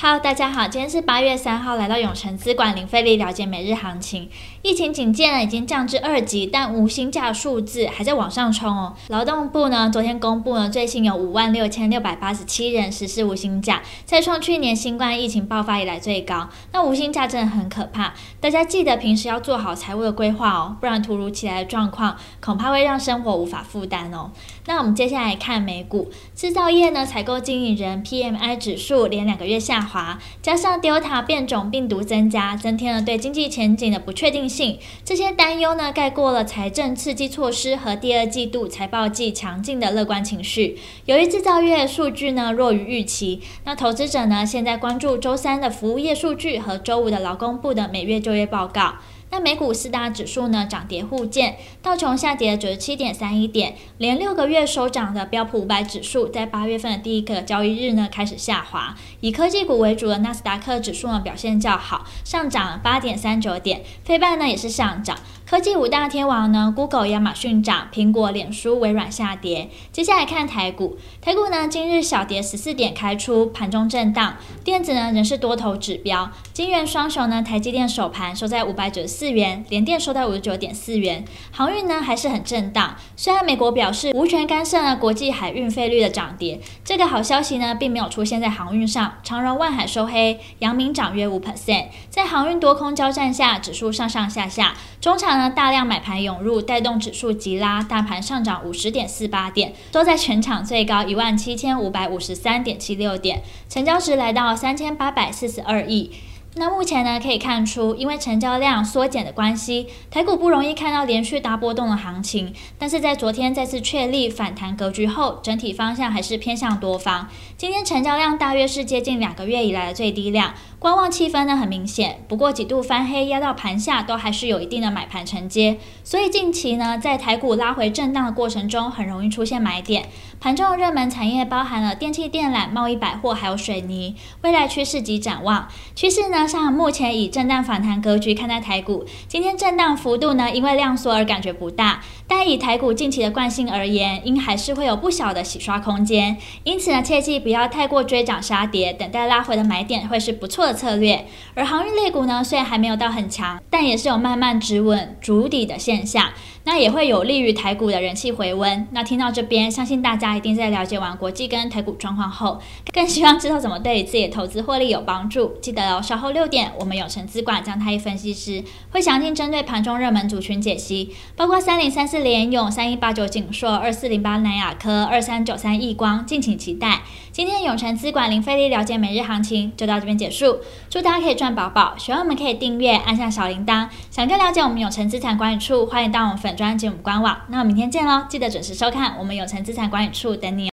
好大家好，今天是八月三号，来到永诚资管零费力了解每日行情。疫情警戒呢已经降至二级，但无薪假数字还在往上冲哦。劳动部呢昨天公布了最新有五万六千六百八十七人实施无薪假，再创去年新冠疫情爆发以来最高。那无薪假真的很可怕，大家记得平时要做好财务的规划哦，不然突如其来的状况恐怕会让生活无法负担哦。那我们接下来看美股，制造业呢采购经理人 PMI 指数连两个月下。华加上 Delta 变种病毒增加，增添了对经济前景的不确定性。这些担忧呢，盖过了财政刺激措施和第二季度财报季强劲的乐观情绪。由于制造业数据呢弱于预期，那投资者呢现在关注周三的服务业数据和周五的劳工部的每月就业报告。那美股四大指数呢涨跌互见，道琼下跌九十七点三一点，连六个月收涨的标普五百指数在八月份的第一个交易日呢开始下滑，以科技股为主的纳斯达克指数呢表现较好，上涨了八点三九点，飞半呢也是上涨。科技五大天王呢，Google、亚马逊涨，苹果、脸书、微软下跌。接下来看台股，台股呢今日小跌十四点开出，盘中震荡，电子呢仍是多头指标，金圆双雄呢，台积电首盘收在五百九十四元，联电收在五十九点四元。航运呢还是很震荡，虽然美国表示无权干涉国际海运费率的涨跌，这个好消息呢并没有出现在航运上，长荣、万海收黑，阳明涨约五 percent，在航运多空交战下，指数上上下下，中场呢。大量买盘涌入，带动指数急拉，大盘上涨五十点四八点，收在全场最高一万七千五百五十三点七六点，成交值来到三千八百四十二亿。那目前呢，可以看出，因为成交量缩减的关系，台股不容易看到连续大波动的行情。但是在昨天再次确立反弹格局后，整体方向还是偏向多方。今天成交量大约是接近两个月以来的最低量，观望气氛呢很明显。不过几度翻黑压到盘下，都还是有一定的买盘承接。所以近期呢，在台股拉回震荡的过程中，很容易出现买点。盘中的热门产业包含了电器电缆、贸易百货，还有水泥。未来趋势及展望，趋势呢？像目前以震荡反弹格局看待台股，今天震荡幅度呢，因为量缩而感觉不大，但以台股近期的惯性而言，应还是会有不小的洗刷空间。因此呢，切记不要太过追涨杀跌，等待拉回的买点会是不错的策略。而航运类股呢，虽然还没有到很强，但也是有慢慢止稳筑底的现象。那也会有利于台股的人气回温。那听到这边，相信大家一定在了解完国际跟台股状况后，更希望知道怎么对自己的投资获利有帮助。记得哦，稍后六点，我们永诚资管张太一分析师会详尽针对盘中热门族群解析，包括三零三四联咏、三一八九景硕、二四零八南亚科、二三九三亿光，敬请期待。今天永诚资管零费力了解每日行情就到这边结束，祝大家可以赚饱饱。喜欢我们可以订阅，按下小铃铛。想更了解我们永诚资产管理处，欢迎到我们粉专及我们官网。那我们明天见喽！记得准时收看我们永诚资产管理处等你。